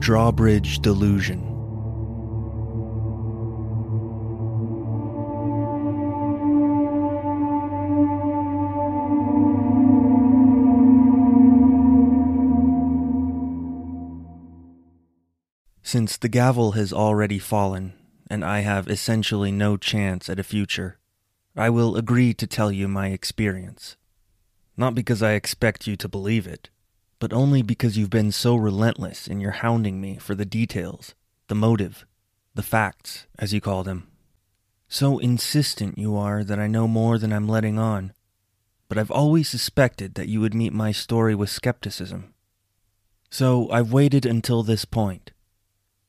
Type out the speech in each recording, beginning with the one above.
Drawbridge Delusion. Since the gavel has already fallen, and I have essentially no chance at a future, I will agree to tell you my experience. Not because I expect you to believe it, but only because you've been so relentless in your hounding me for the details, the motive, the facts, as you call them. So insistent you are that I know more than I'm letting on, but I've always suspected that you would meet my story with skepticism. So I've waited until this point,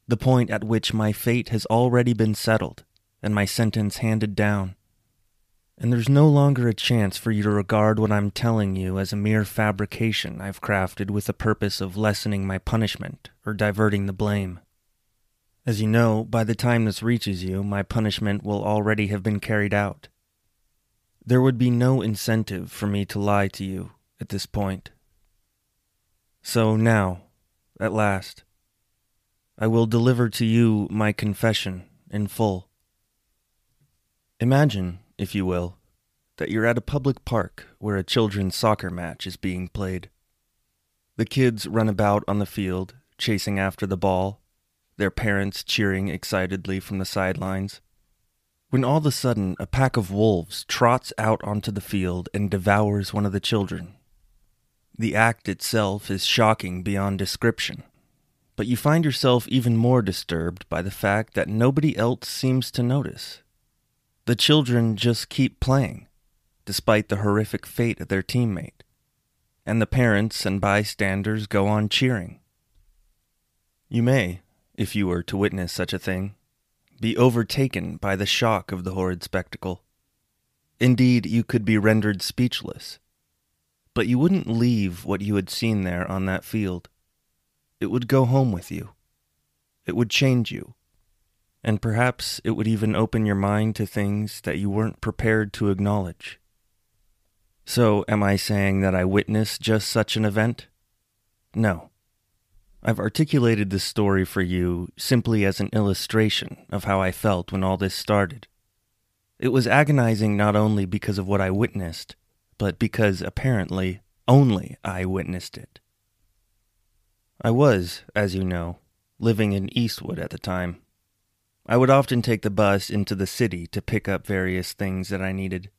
the point at which my fate has already been settled and my sentence handed down and there's no longer a chance for you to regard what I'm telling you as a mere fabrication I've crafted with the purpose of lessening my punishment or diverting the blame. As you know, by the time this reaches you, my punishment will already have been carried out. There would be no incentive for me to lie to you at this point. So now, at last, I will deliver to you my confession in full. Imagine if you will, that you're at a public park where a children's soccer match is being played. The kids run about on the field, chasing after the ball, their parents cheering excitedly from the sidelines. When all of a sudden a pack of wolves trots out onto the field and devours one of the children. The act itself is shocking beyond description, but you find yourself even more disturbed by the fact that nobody else seems to notice. The children just keep playing, despite the horrific fate of their teammate, and the parents and bystanders go on cheering. You may, if you were to witness such a thing, be overtaken by the shock of the horrid spectacle. Indeed, you could be rendered speechless. But you wouldn't leave what you had seen there on that field. It would go home with you. It would change you and perhaps it would even open your mind to things that you weren't prepared to acknowledge. So, am I saying that I witnessed just such an event? No. I've articulated this story for you simply as an illustration of how I felt when all this started. It was agonizing not only because of what I witnessed, but because apparently only I witnessed it. I was, as you know, living in Eastwood at the time. I would often take the bus into the city to pick up various things that I needed.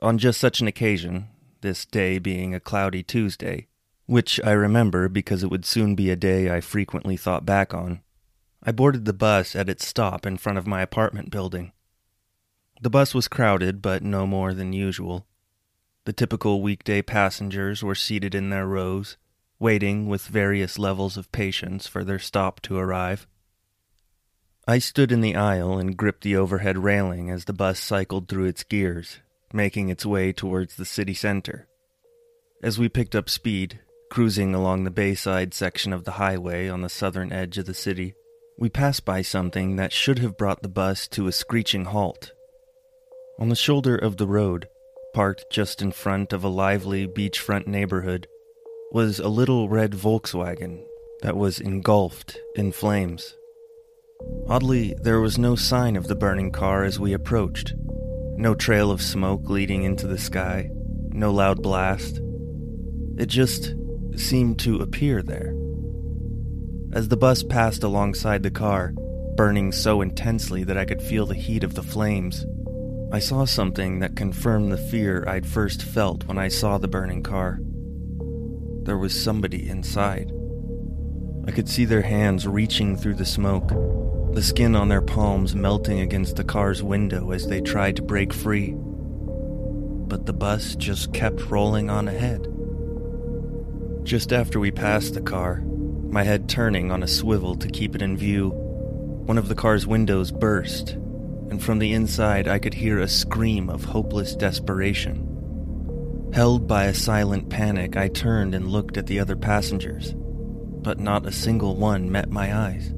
On just such an occasion, this day being a cloudy Tuesday, which I remember because it would soon be a day I frequently thought back on, I boarded the bus at its stop in front of my apartment building. The bus was crowded, but no more than usual. The typical weekday passengers were seated in their rows, waiting with various levels of patience for their stop to arrive. I stood in the aisle and gripped the overhead railing as the bus cycled through its gears, making its way towards the city center, As we picked up speed, cruising along the bayside section of the highway on the southern edge of the city, we passed by something that should have brought the bus to a screeching halt. On the shoulder of the road, parked just in front of a lively beachfront neighborhood, was a little red Volkswagen that was engulfed in flames. Oddly, there was no sign of the burning car as we approached. No trail of smoke leading into the sky, no loud blast. It just seemed to appear there. As the bus passed alongside the car, burning so intensely that I could feel the heat of the flames, I saw something that confirmed the fear I'd first felt when I saw the burning car. There was somebody inside. I could see their hands reaching through the smoke, the skin on their palms melting against the car's window as they tried to break free. But the bus just kept rolling on ahead. Just after we passed the car, my head turning on a swivel to keep it in view, one of the car's windows burst and from the inside I could hear a scream of hopeless desperation. Held by a silent panic, I turned and looked at the other passengers, but not a single one met my eyes.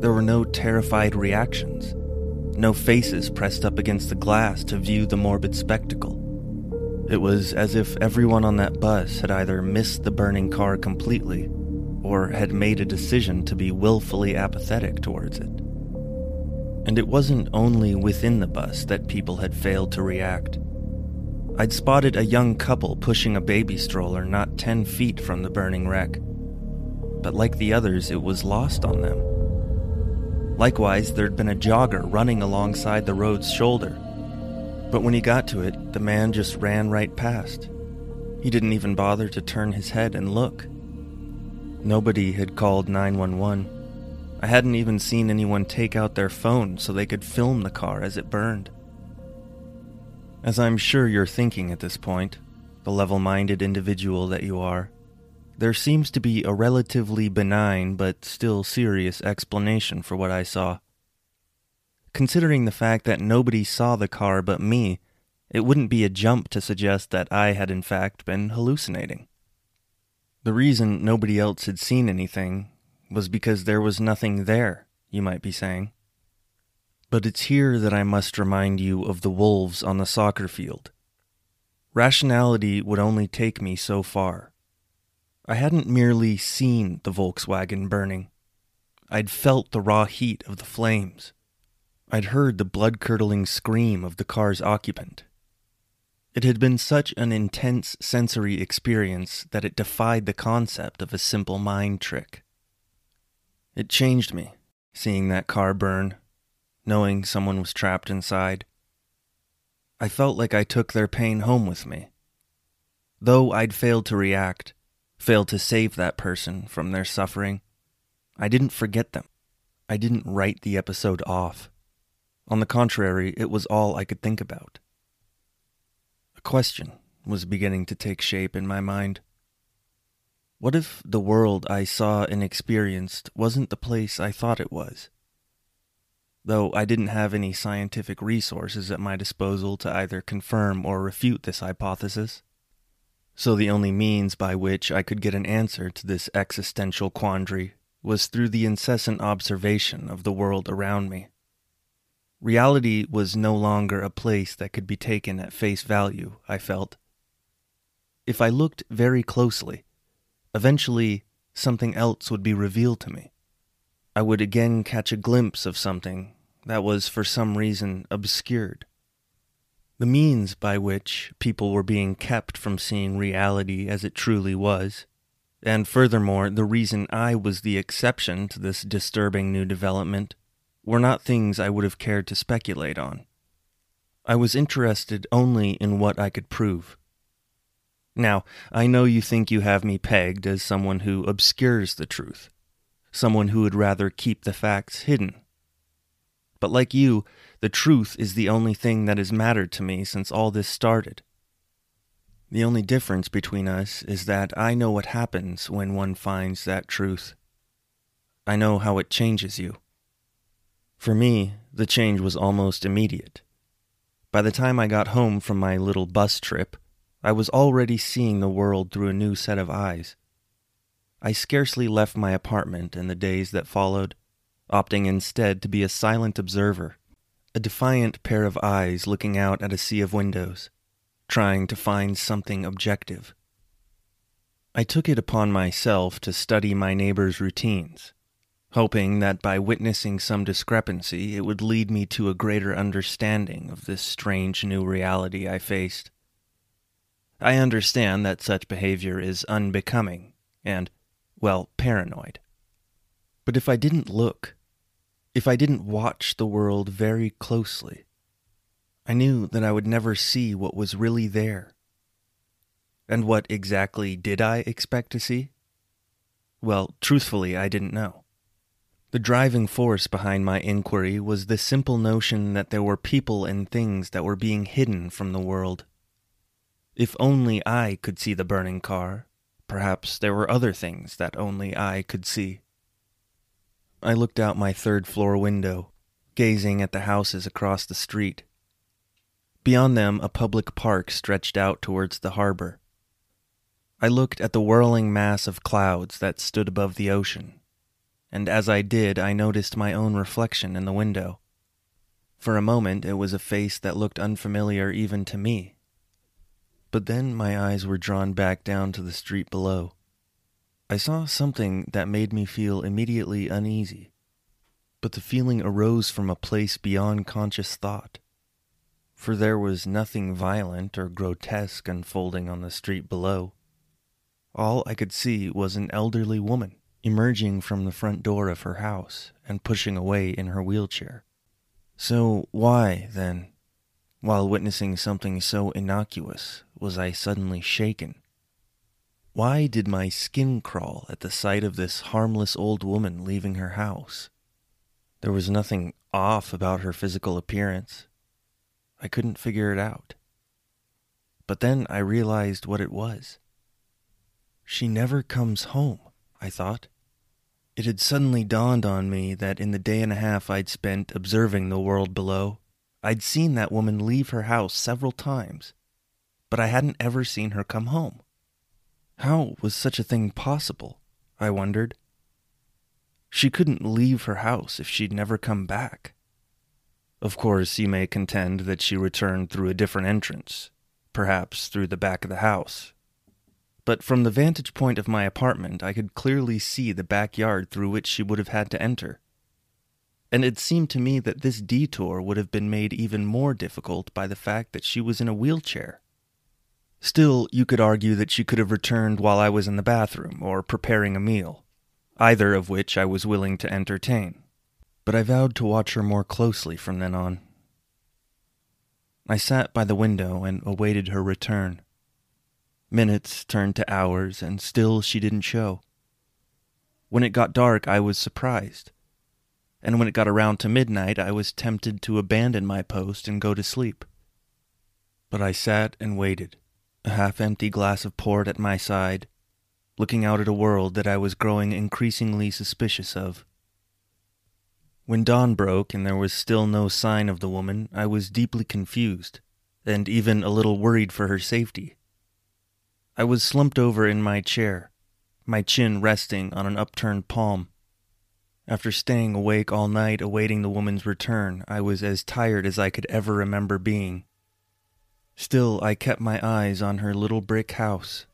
There were no terrified reactions, no faces pressed up against the glass to view the morbid spectacle. It was as if everyone on that bus had either missed the burning car completely or had made a decision to be willfully apathetic towards it. And it wasn't only within the bus that people had failed to react. I'd spotted a young couple pushing a baby stroller not 10 feet from the burning wreck. But like the others, it was lost on them. Likewise, there'd been a jogger running alongside the road's shoulder. But when he got to it, the man just ran right past. He didn't even bother to turn his head and look. Nobody had called 911. I hadn't even seen anyone take out their phone so they could film the car as it burned. As I'm sure you're thinking at this point, the level minded individual that you are, there seems to be a relatively benign but still serious explanation for what I saw. Considering the fact that nobody saw the car but me, it wouldn't be a jump to suggest that I had in fact been hallucinating. The reason nobody else had seen anything was because there was nothing there, you might be saying. But it's here that I must remind you of the wolves on the soccer field. Rationality would only take me so far. I hadn't merely seen the Volkswagen burning. I'd felt the raw heat of the flames. I'd heard the blood curdling scream of the car's occupant. It had been such an intense sensory experience that it defied the concept of a simple mind trick. It changed me, seeing that car burn, knowing someone was trapped inside. I felt like I took their pain home with me. Though I'd failed to react, failed to save that person from their suffering, I didn't forget them. I didn't write the episode off. On the contrary, it was all I could think about. A question was beginning to take shape in my mind. What if the world I saw and experienced wasn't the place I thought it was? Though I didn't have any scientific resources at my disposal to either confirm or refute this hypothesis. So the only means by which I could get an answer to this existential quandary was through the incessant observation of the world around me. Reality was no longer a place that could be taken at face value, I felt. If I looked very closely, Eventually, something else would be revealed to me. I would again catch a glimpse of something that was for some reason obscured. The means by which people were being kept from seeing reality as it truly was, and furthermore, the reason I was the exception to this disturbing new development, were not things I would have cared to speculate on. I was interested only in what I could prove. Now, I know you think you have me pegged as someone who obscures the truth, someone who would rather keep the facts hidden. But like you, the truth is the only thing that has mattered to me since all this started. The only difference between us is that I know what happens when one finds that truth. I know how it changes you. For me, the change was almost immediate. By the time I got home from my little bus trip, I was already seeing the world through a new set of eyes. I scarcely left my apartment in the days that followed, opting instead to be a silent observer, a defiant pair of eyes looking out at a sea of windows, trying to find something objective. I took it upon myself to study my neighbor's routines, hoping that by witnessing some discrepancy it would lead me to a greater understanding of this strange new reality I faced. I understand that such behavior is unbecoming and, well, paranoid. But if I didn't look, if I didn't watch the world very closely, I knew that I would never see what was really there. And what exactly did I expect to see? Well, truthfully, I didn't know. The driving force behind my inquiry was the simple notion that there were people and things that were being hidden from the world. If only I could see the burning car, perhaps there were other things that only I could see. I looked out my third floor window, gazing at the houses across the street. Beyond them, a public park stretched out towards the harbor. I looked at the whirling mass of clouds that stood above the ocean and as I did, I noticed my own reflection in the window. For a moment, it was a face that looked unfamiliar even to me. But then my eyes were drawn back down to the street below. I saw something that made me feel immediately uneasy, but the feeling arose from a place beyond conscious thought. For there was nothing violent or grotesque unfolding on the street below. All I could see was an elderly woman emerging from the front door of her house and pushing away in her wheelchair. So, why, then, while witnessing something so innocuous, was I suddenly shaken? Why did my skin crawl at the sight of this harmless old woman leaving her house? There was nothing off about her physical appearance. I couldn't figure it out. But then I realized what it was. She never comes home. I thought. It had suddenly dawned on me that in the day and a half I'd spent observing the world below, I'd seen that woman leave her house several times, but I hadn't ever seen her come home. How was such a thing possible? I wondered. She couldn't leave her house if she'd never come back. Of course, you may contend that she returned through a different entrance, perhaps through the back of the house, but from the vantage point of my apartment, I could clearly see the backyard through which she would have had to enter. And it seemed to me that this detour would have been made even more difficult by the fact that she was in a wheelchair. Still, you could argue that she could have returned while I was in the bathroom or preparing a meal, either of which I was willing to entertain. But I vowed to watch her more closely from then on. I sat by the window and awaited her return. Minutes turned to hours, and still she didn't show. When it got dark, I was surprised. And when it got around to midnight, I was tempted to abandon my post and go to sleep. But I sat and waited, a half empty glass of port at my side, looking out at a world that I was growing increasingly suspicious of. When dawn broke and there was still no sign of the woman, I was deeply confused, and even a little worried for her safety. I was slumped over in my chair, my chin resting on an upturned palm. After staying awake all night awaiting the woman's return, I was as tired as I could ever remember being. Still, I kept my eyes on her little brick house.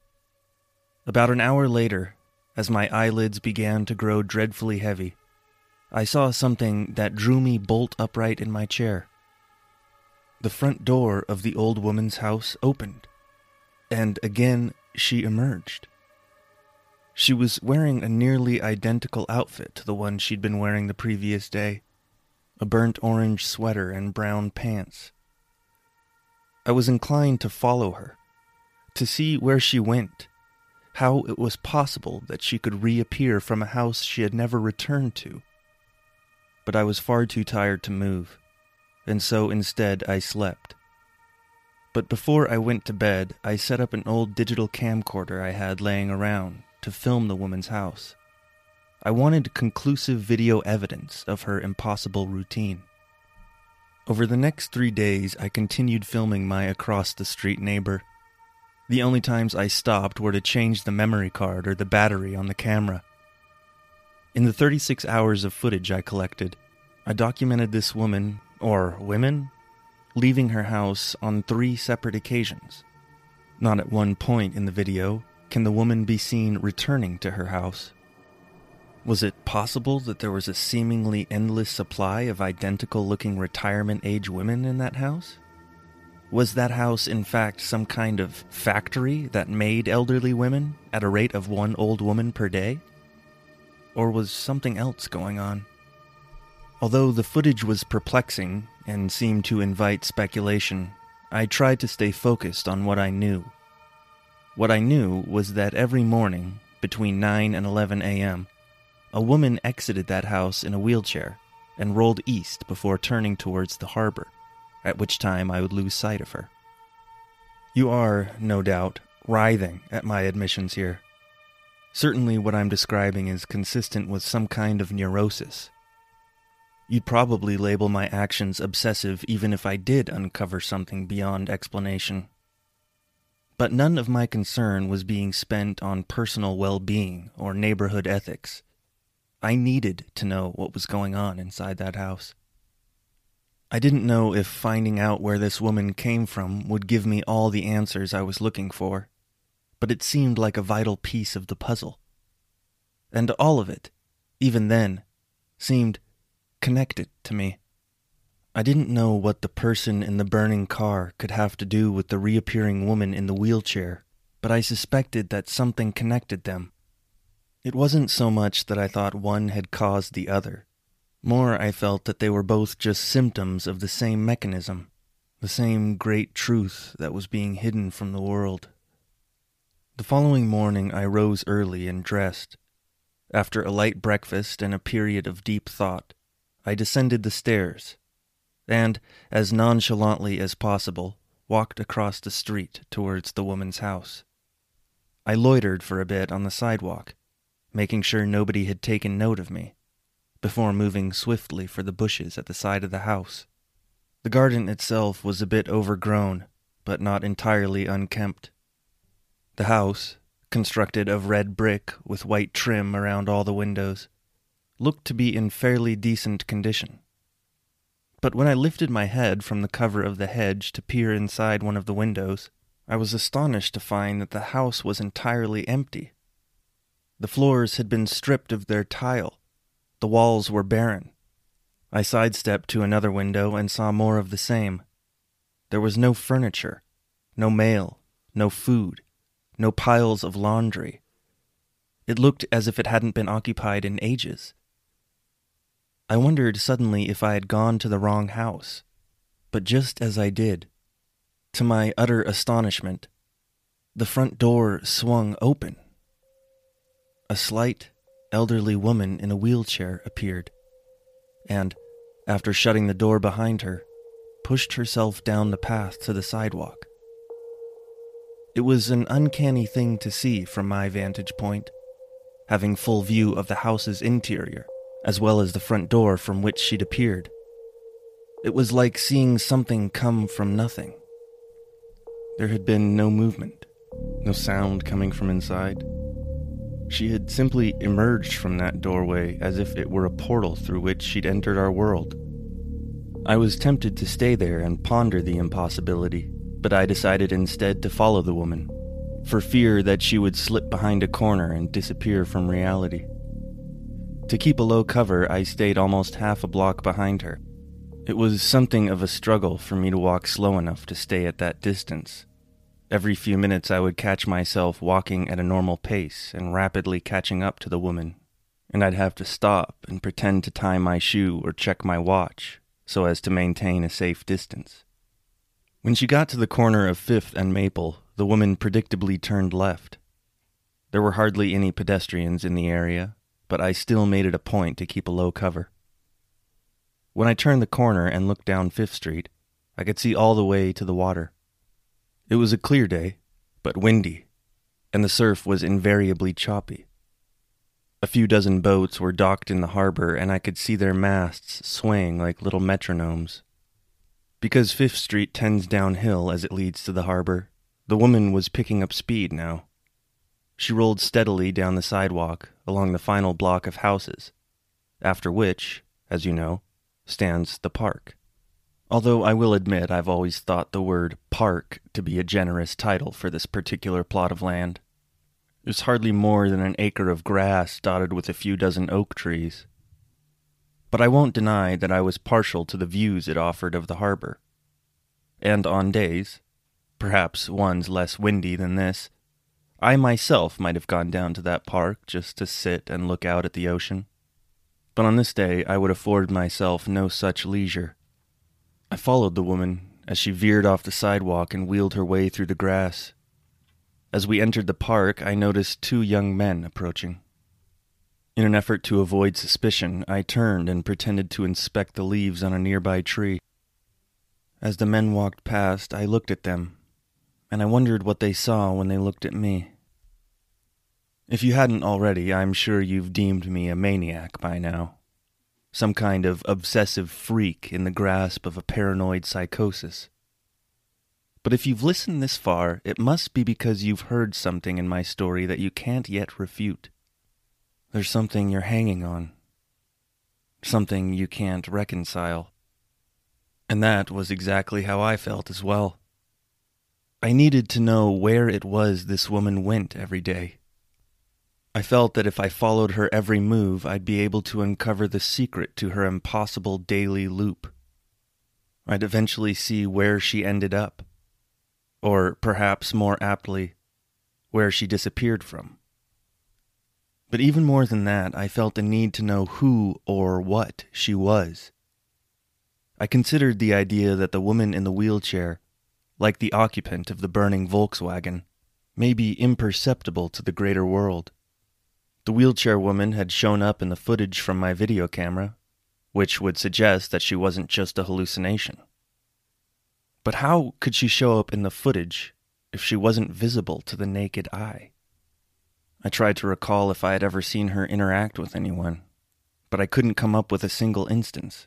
About an hour later, as my eyelids began to grow dreadfully heavy, I saw something that drew me bolt upright in my chair. The front door of the old woman's house opened and again she emerged. She was wearing a nearly identical outfit to the one she'd been wearing the previous day a burnt orange sweater and brown pants. I was inclined to follow her, to see where she went, how it was possible that she could reappear from a house she had never returned to. But I was far too tired to move, and so instead I slept. But before I went to bed, I set up an old digital camcorder I had laying around to film the woman's house. I wanted conclusive video evidence of her impossible routine. Over the next three days, I continued filming my across the street neighbor. The only times I stopped were to change the memory card or the battery on the camera. In the 36 hours of footage I collected, I documented this woman, or women, leaving her house on three separate occasions. Not at one point in the video can the woman be seen returning to her house. Was it possible that there was a seemingly endless supply of identical looking retirement age women in that house? Was that house, in fact, some kind of factory that made elderly women at a rate of one old woman per day? Or was something else going on? Although the footage was perplexing and seemed to invite speculation, I tried to stay focused on what I knew. What I knew was that every morning, between 9 and 11 a.m., a woman exited that house in a wheelchair and rolled east before turning towards the harbor, at which time I would lose sight of her. You are, no doubt, writhing at my admissions here. Certainly, what I'm describing is consistent with some kind of neurosis. You'd probably label my actions obsessive even if I did uncover something beyond explanation. But none of my concern was being spent on personal well being or neighborhood ethics. I needed to know what was going on inside that house. I didn't know if finding out where this woman came from would give me all the answers I was looking for, but it seemed like a vital piece of the puzzle. And all of it, even then, seemed connected to me. I didn't know what the person in the burning car could have to do with the reappearing woman in the wheelchair, but I suspected that something connected them. It wasn't so much that I thought one had caused the other. More, I felt that they were both just symptoms of the same mechanism, the same great truth that was being hidden from the world. The following morning, I rose early and dressed. After a light breakfast and a period of deep thought, I descended the stairs and, as nonchalantly as possible, walked across the street towards the woman's house. I loitered for a bit on the sidewalk making sure nobody had taken note of me, before moving swiftly for the bushes at the side of the house. The garden itself was a bit overgrown, but not entirely unkempt. The house, constructed of red brick with white trim around all the windows, looked to be in fairly decent condition. But when I lifted my head from the cover of the hedge to peer inside one of the windows, I was astonished to find that the house was entirely empty. The floors had been stripped of their tile. The walls were barren. I sidestepped to another window and saw more of the same. There was no furniture, no mail, no food, no piles of laundry. It looked as if it hadn't been occupied in ages. I wondered suddenly if I had gone to the wrong house. But just as I did, to my utter astonishment, the front door swung open a slight, elderly woman in a wheelchair appeared, and, after shutting the door behind her, pushed herself down the path to the sidewalk. It was an uncanny thing to see from my vantage point, having full view of the house's interior, as well as the front door from which she'd appeared. It was like seeing something come from nothing. There had been no movement, no sound coming from inside. She had simply emerged from that doorway as if it were a portal through which she'd entered our world. I was tempted to stay there and ponder the impossibility, but I decided instead to follow the woman, for fear that she would slip behind a corner and disappear from reality. To keep a low cover, I stayed almost half a block behind her. It was something of a struggle for me to walk slow enough to stay at that distance, Every few minutes, I would catch myself walking at a normal pace and rapidly catching up to the woman, and I'd have to stop and pretend to tie my shoe or check my watch so as to maintain a safe distance. When she got to the corner of Fifth and Maple, the woman predictably turned left. There were hardly any pedestrians in the area, but I still made it a point to keep a low cover. When I turned the corner and looked down Fifth Street, I could see all the way to the water. It was a clear day, but windy, and the surf was invariably choppy. A few dozen boats were docked in the harbor, and I could see their masts swaying like little metronomes. Because Fifth Street tends downhill as it leads to the harbor, The woman was picking up speed now. She rolled steadily down the sidewalk along the final block of houses, after which, as you know, stands the park. Although I will admit I've always thought the word park to be a generous title for this particular plot of land. It's hardly more than an acre of grass dotted with a few dozen oak trees. But I won't deny that I was partial to the views it offered of the harbor. And on days, perhaps ones less windy than this, I myself might have gone down to that park just to sit and look out at the ocean. But on this day I would afford myself no such leisure. I followed the woman as she veered off the sidewalk and wheeled her way through the grass. As we entered the park, I noticed two young men approaching. In an effort to avoid suspicion, I turned and pretended to inspect the leaves on a nearby tree. As the men walked past, I looked at them, and I wondered what they saw when they looked at me. If you hadn't already, I'm sure you've deemed me a maniac by now. Some kind of obsessive freak in the grasp of a paranoid psychosis. But if you've listened this far, it must be because you've heard something in my story that you can't yet refute. There's something you're hanging on, something you can't reconcile. And that was exactly how I felt as well. I needed to know where it was this woman went every day. I felt that if I followed her every move, I'd be able to uncover the secret to her impossible daily loop. I'd eventually see where she ended up or perhaps more aptly, where she disappeared from. But even more than that, I felt a need to know who or what she was. I considered the idea that the woman in the wheelchair, like the occupant of the burning Volkswagen, may be imperceptible to the greater world. The wheelchair woman had shown up in the footage from my video camera, which would suggest that she wasn't just a hallucination. But how could she show up in the footage if she wasn't visible to the naked eye? I tried to recall if I had ever seen her interact with anyone, but I couldn't come up with a single instance.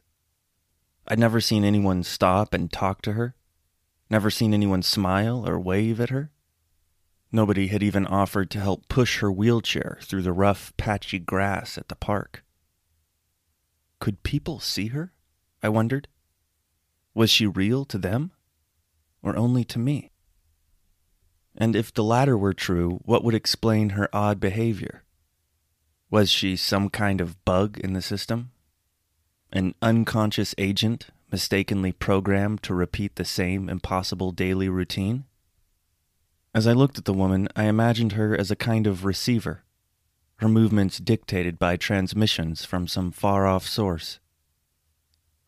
I'd never seen anyone stop and talk to her, never seen anyone smile or wave at her. Nobody had even offered to help push her wheelchair through the rough, patchy grass at the park. Could people see her? I wondered. Was she real to them? or only to me? And if the latter were true, what would explain her odd behavior? Was she some kind of bug in the system? An unconscious agent mistakenly programmed to repeat the same impossible daily routine? As I looked at the woman, I imagined her as a kind of receiver, her movements dictated by transmissions from some far off source.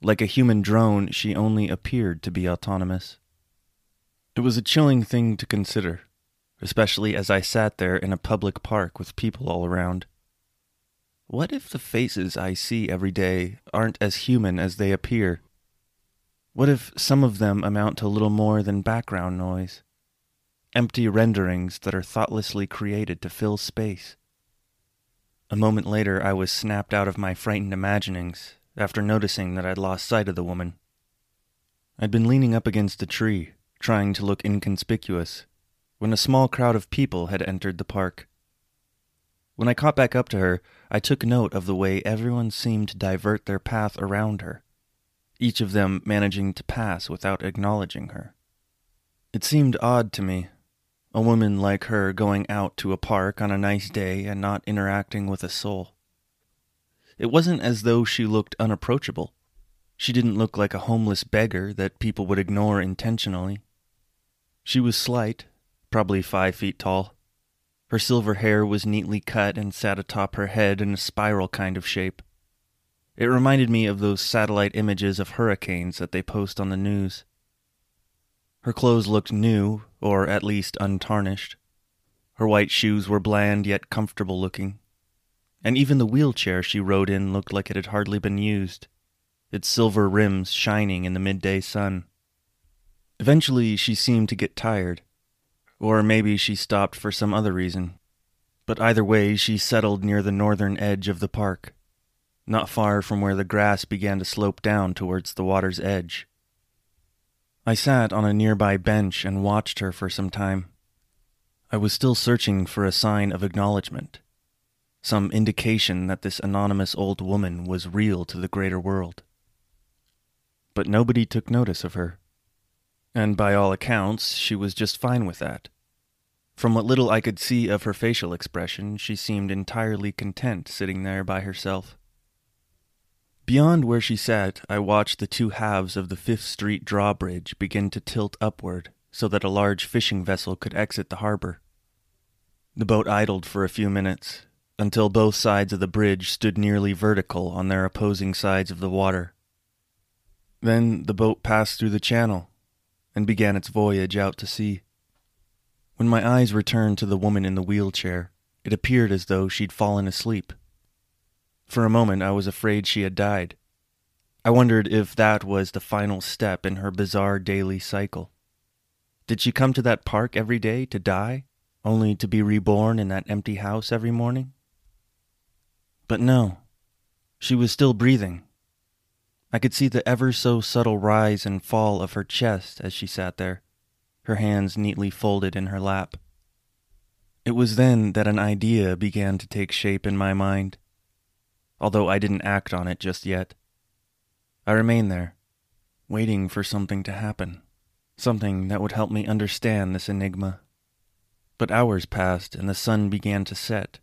Like a human drone, she only appeared to be autonomous. It was a chilling thing to consider, especially as I sat there in a public park with people all around. What if the faces I see every day aren't as human as they appear? What if some of them amount to little more than background noise? Empty renderings that are thoughtlessly created to fill space. A moment later, I was snapped out of my frightened imaginings after noticing that I'd lost sight of the woman. I'd been leaning up against a tree, trying to look inconspicuous, when a small crowd of people had entered the park. When I caught back up to her, I took note of the way everyone seemed to divert their path around her, each of them managing to pass without acknowledging her. It seemed odd to me, a woman like her going out to a park on a nice day and not interacting with a soul. It wasn't as though she looked unapproachable. She didn't look like a homeless beggar that people would ignore intentionally. She was slight, probably five feet tall. Her silver hair was neatly cut and sat atop her head in a spiral kind of shape. It reminded me of those satellite images of hurricanes that they post on the news. Her clothes looked new, or at least untarnished. Her white shoes were bland yet comfortable looking. And even the wheelchair she rode in looked like it had hardly been used, its silver rims shining in the midday sun. Eventually, she seemed to get tired. Or maybe she stopped for some other reason. But either way, she settled near the northern edge of the park, not far from where the grass began to slope down towards the water's edge. I sat on a nearby bench and watched her for some time. I was still searching for a sign of acknowledgement, some indication that this anonymous old woman was real to the greater world. But nobody took notice of her, and by all accounts, she was just fine with that. From what little I could see of her facial expression, she seemed entirely content sitting there by herself. Beyond where she sat, I watched the two halves of the Fifth Street drawbridge begin to tilt upward so that a large fishing vessel could exit the harbor. The boat idled for a few minutes, until both sides of the bridge stood nearly vertical on their opposing sides of the water. Then the boat passed through the channel and began its voyage out to sea. When my eyes returned to the woman in the wheelchair, it appeared as though she'd fallen asleep. For a moment, I was afraid she had died. I wondered if that was the final step in her bizarre daily cycle. Did she come to that park every day to die, only to be reborn in that empty house every morning? But no, she was still breathing. I could see the ever so subtle rise and fall of her chest as she sat there her hands neatly folded in her lap. It was then that an idea began to take shape in my mind, although I didn't act on it just yet. I remained there, waiting for something to happen, something that would help me understand this enigma. But hours passed and the sun began to set,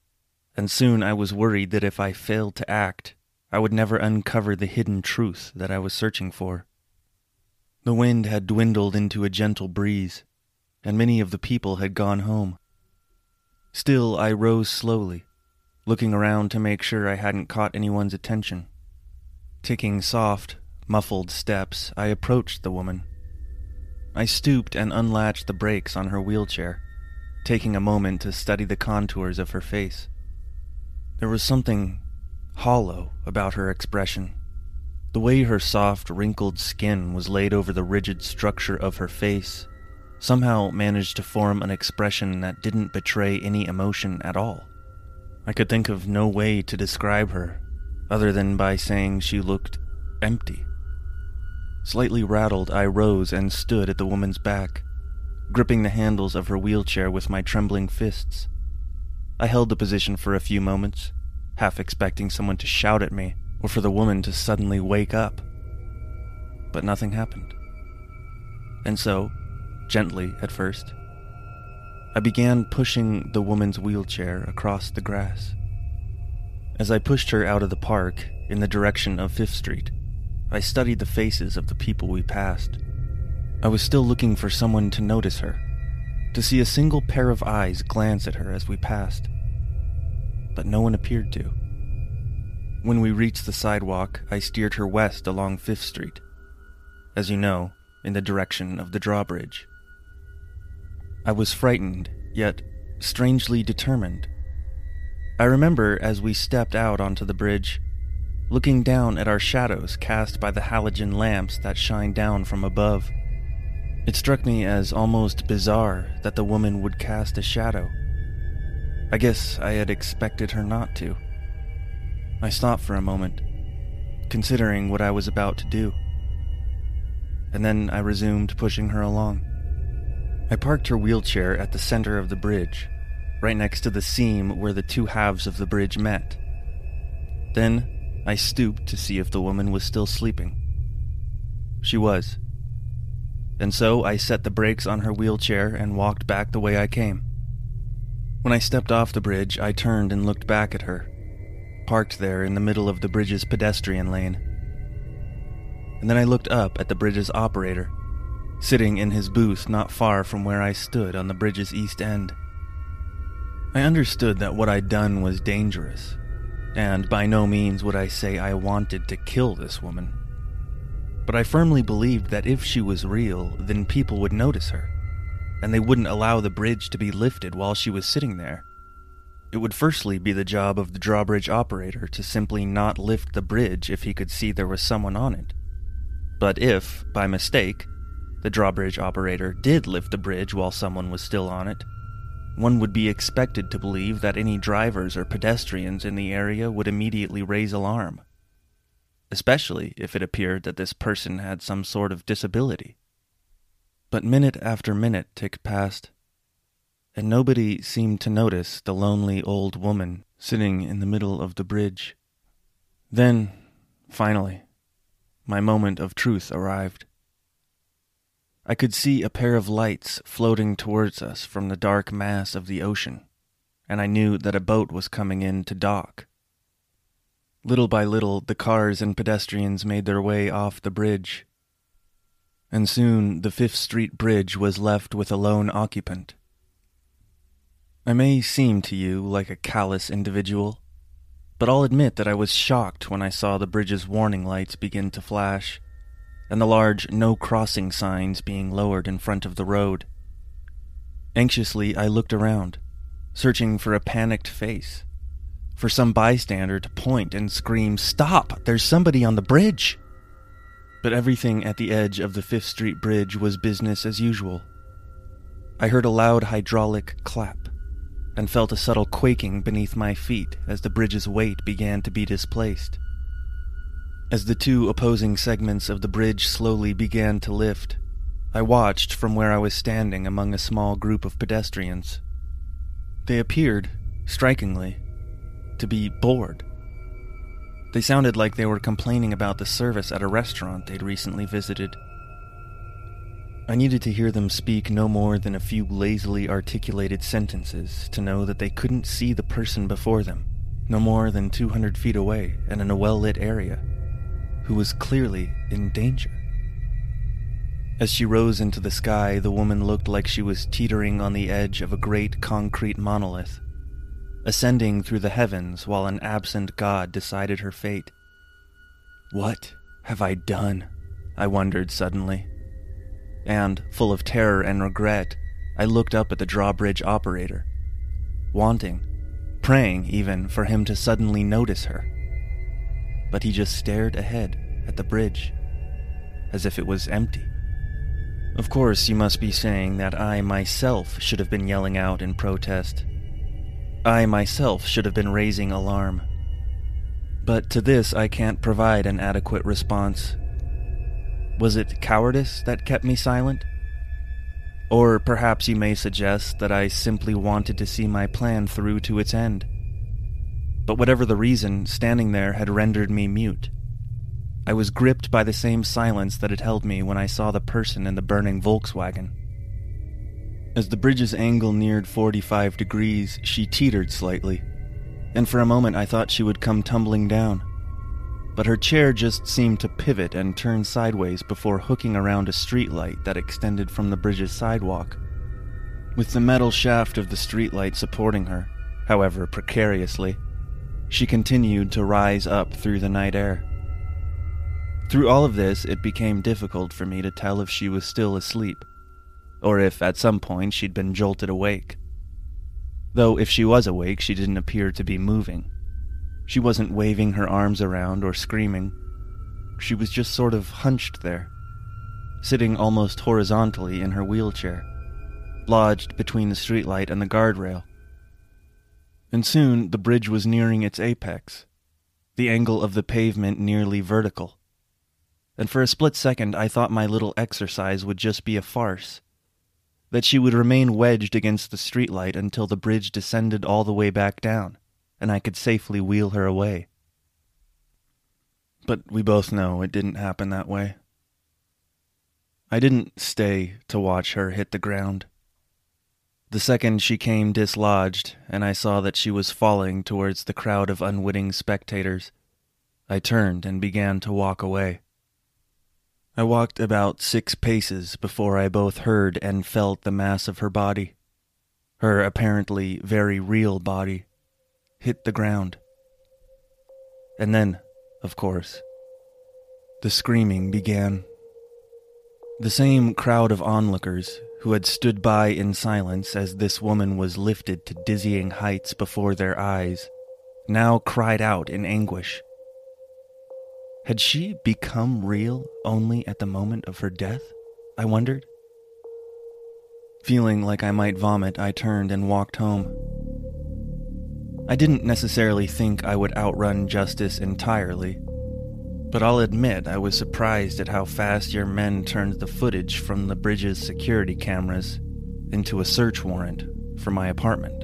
and soon I was worried that if I failed to act, I would never uncover the hidden truth that I was searching for. The wind had dwindled into a gentle breeze, and many of the people had gone home. Still, I rose slowly, looking around to make sure I hadn't caught anyone's attention. Taking soft, muffled steps, I approached the woman. I stooped and unlatched the brakes on her wheelchair, taking a moment to study the contours of her face. There was something hollow about her expression the way her soft, wrinkled skin was laid over the rigid structure of her face somehow managed to form an expression that didn't betray any emotion at all. I could think of no way to describe her other than by saying she looked empty. Slightly rattled, I rose and stood at the woman's back, gripping the handles of her wheelchair with my trembling fists. I held the position for a few moments, half expecting someone to shout at me or for the woman to suddenly wake up. But nothing happened. And so, gently at first, I began pushing the woman's wheelchair across the grass. As I pushed her out of the park in the direction of Fifth Street, I studied the faces of the people we passed. I was still looking for someone to notice her, to see a single pair of eyes glance at her as we passed. But no one appeared to. When we reached the sidewalk, I steered her west along Fifth Street. As you know, in the direction of the drawbridge. I was frightened, yet strangely determined. I remember as we stepped out onto the bridge, looking down at our shadows cast by the halogen lamps that shine down from above. It struck me as almost bizarre that the woman would cast a shadow. I guess I had expected her not to. I stopped for a moment, considering what I was about to do. And then I resumed pushing her along. I parked her wheelchair at the center of the bridge, right next to the seam where the two halves of the bridge met. Then I stooped to see if the woman was still sleeping. She was. And so I set the brakes on her wheelchair and walked back the way I came. When I stepped off the bridge, I turned and looked back at her parked there in the middle of the bridge's pedestrian lane. And then I looked up at the bridge's operator, sitting in his booth not far from where I stood on the bridge's east end. I understood that what I'd done was dangerous, and by no means would I say I wanted to kill this woman. But I firmly believed that if she was real, then people would notice her, and they wouldn't allow the bridge to be lifted while she was sitting there. It would firstly be the job of the drawbridge operator to simply not lift the bridge if he could see there was someone on it. But if, by mistake, the drawbridge operator did lift the bridge while someone was still on it, one would be expected to believe that any drivers or pedestrians in the area would immediately raise alarm, especially if it appeared that this person had some sort of disability. But minute after minute ticked past, and nobody seemed to notice the lonely old woman sitting in the middle of the bridge. Then, finally, my moment of truth arrived. I could see a pair of lights floating towards us from the dark mass of the ocean, and I knew that a boat was coming in to dock. Little by little, the cars and pedestrians made their way off the bridge, and soon the Fifth Street Bridge was left with a lone occupant. I may seem to you like a callous individual, but I'll admit that I was shocked when I saw the bridge's warning lights begin to flash and the large no crossing signs being lowered in front of the road. Anxiously, I looked around, searching for a panicked face, for some bystander to point and scream, Stop! There's somebody on the bridge! But everything at the edge of the Fifth Street Bridge was business as usual. I heard a loud hydraulic clap and felt a subtle quaking beneath my feet as the bridge's weight began to be displaced. As the two opposing segments of the bridge slowly began to lift, I watched from where I was standing among a small group of pedestrians. They appeared, strikingly, to be bored. They sounded like they were complaining about the service at a restaurant they'd recently visited. I needed to hear them speak no more than a few lazily articulated sentences to know that they couldn't see the person before them, no more than 200 feet away and in a well lit area who was clearly in danger. As she rose into the sky, the woman looked like she was teetering on the edge of a great concrete monolith, ascending through the heavens while an absent god decided her fate. What have I done? I wondered suddenly. And, full of terror and regret, I looked up at the drawbridge operator, wanting, praying even, for him to suddenly notice her but he just stared ahead at the bridge, as if it was empty. Of course, you must be saying that I myself should have been yelling out in protest. I myself should have been raising alarm. But to this, I can't provide an adequate response. Was it cowardice that kept me silent? Or perhaps you may suggest that I simply wanted to see my plan through to its end. But whatever the reason, standing there had rendered me mute. I was gripped by the same silence that had held me when I saw the person in the burning Volkswagen. As the bridge's angle neared 45 degrees, she teetered slightly, and for a moment I thought she would come tumbling down. But her chair just seemed to pivot and turn sideways before hooking around a streetlight that extended from the bridge's sidewalk. With the metal shaft of the streetlight supporting her, however precariously, she continued to rise up through the night air. Through all of this, it became difficult for me to tell if she was still asleep, or if at some point she'd been jolted awake. Though if she was awake, she didn't appear to be moving. She wasn't waving her arms around or screaming. She was just sort of hunched there, sitting almost horizontally in her wheelchair, lodged between the streetlight and the guardrail and soon the bridge was nearing its apex, the angle of the pavement nearly vertical. And for a split second, I thought my little exercise would just be a farce, that she would remain wedged against the streetlight until the bridge descended all the way back down, and I could safely wheel her away. But we both know it didn't happen that way. I didn't stay to watch her hit the ground. The second she came dislodged, and I saw that she was falling towards the crowd of unwitting spectators, I turned and began to walk away. I walked about six paces before I both heard and felt the mass of her body, her apparently very real body, hit the ground. And then, of course, the screaming began. The same crowd of onlookers who had stood by in silence as this woman was lifted to dizzying heights before their eyes, now cried out in anguish. Had she become real only at the moment of her death? I wondered. Feeling like I might vomit, I turned and walked home. I didn't necessarily think I would outrun justice entirely, But I'll admit I was surprised at how fast your men turned the footage from the bridge's security cameras into a search warrant for my apartment.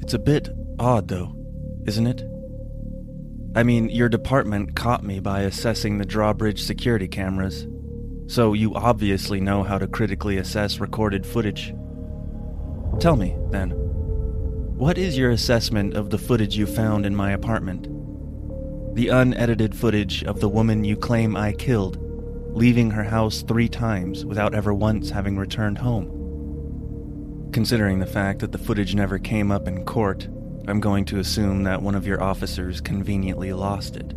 It's a bit odd, though, isn't it? I mean, your department caught me by assessing the drawbridge security cameras, so you obviously know how to critically assess recorded footage. Tell me, then, what is your assessment of the footage you found in my apartment? The unedited footage of the woman you claim I killed, leaving her house three times without ever once having returned home. Considering the fact that the footage never came up in court, I'm going to assume that one of your officers conveniently lost it.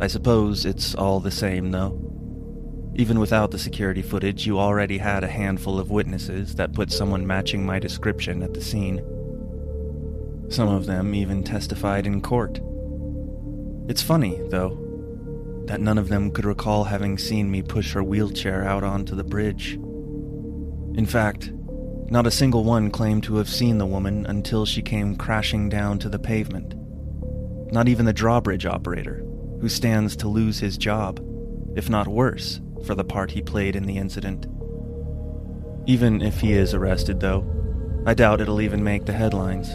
I suppose it's all the same, though. Even without the security footage, you already had a handful of witnesses that put someone matching my description at the scene. Some of them even testified in court. It's funny, though, that none of them could recall having seen me push her wheelchair out onto the bridge. In fact, not a single one claimed to have seen the woman until she came crashing down to the pavement. Not even the drawbridge operator, who stands to lose his job, if not worse, for the part he played in the incident. Even if he is arrested, though, I doubt it'll even make the headlines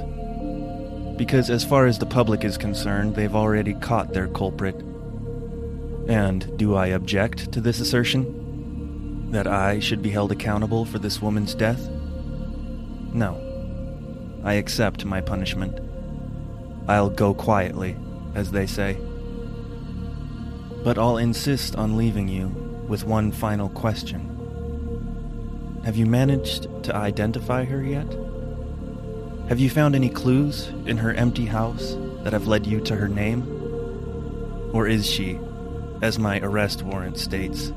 because as far as the public is concerned, they've already caught their culprit. And do I object to this assertion? That I should be held accountable for this woman's death? No. I accept my punishment. I'll go quietly, as they say. But I'll insist on leaving you with one final question. Have you managed to identify her yet? Have you found any clues in her empty house that have led you to her name? Or is she, as my arrest warrant states,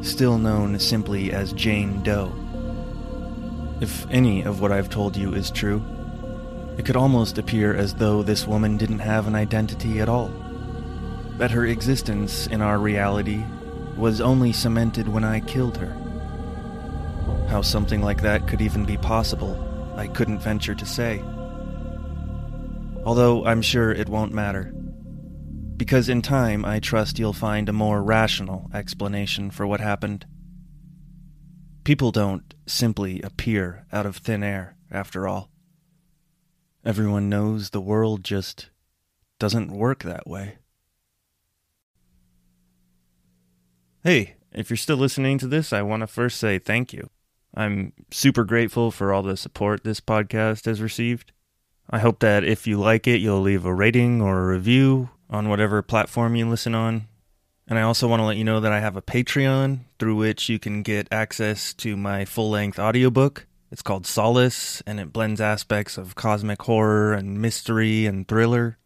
still known simply as Jane Doe? If any of what I've told you is true, it could almost appear as though this woman didn't have an identity at all. That her existence in our reality was only cemented when I killed her. How something like that could even be possible I couldn't venture to say. Although I'm sure it won't matter. Because in time, I trust you'll find a more rational explanation for what happened. People don't simply appear out of thin air, after all. Everyone knows the world just doesn't work that way. Hey, if you're still listening to this, I want to first say thank you. I'm super grateful for all the support this podcast has received. I hope that if you like it, you'll leave a rating or a review on whatever platform you listen on. And I also want to let you know that I have a Patreon through which you can get access to my full length audiobook. It's called Solace, and it blends aspects of cosmic horror and mystery and thriller.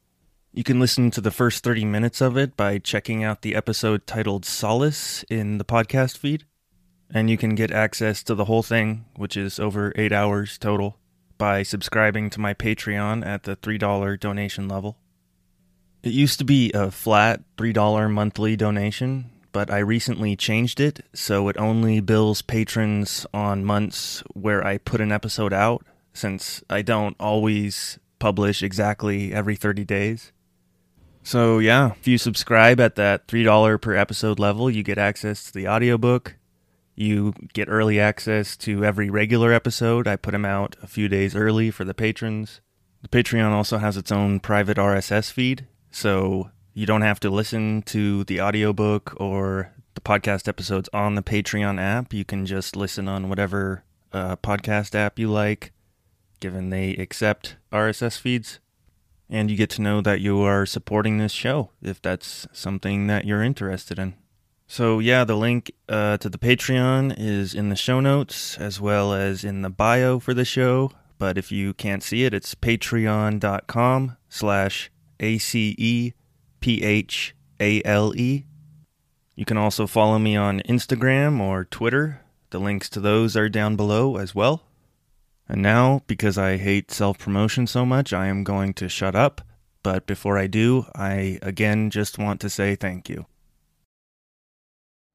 You can listen to the first 30 minutes of it by checking out the episode titled Solace in the podcast feed and you can get access to the whole thing, which is over eight hours total, by subscribing to my Patreon at the $3 donation level. It used to be a flat $3 monthly donation, but I recently changed it so it only bills patrons on months where I put an episode out, since I don't always publish exactly every 30 days. So, yeah, if you subscribe at that $3 per episode level, you get access to the audiobook, you get early access to every regular episode. I put them out a few days early for the patrons. The Patreon also has its own private RSS feed, so you don't have to listen to the audiobook or the podcast episodes on the Patreon app. You can just listen on whatever uh, podcast app you like, given they accept RSS feeds. And you get to know that you are supporting this show if that's something that you're interested in. So, yeah, the link uh, to the Patreon is in the show notes as well as in the bio for the show. But if you can't see it, it's patreon.com slash A-C-E-P-H-A-L-E. You can also follow me on Instagram or Twitter. The links to those are down below as well. And now, because I hate self promotion so much, I am going to shut up. But before I do, I again just want to say thank you.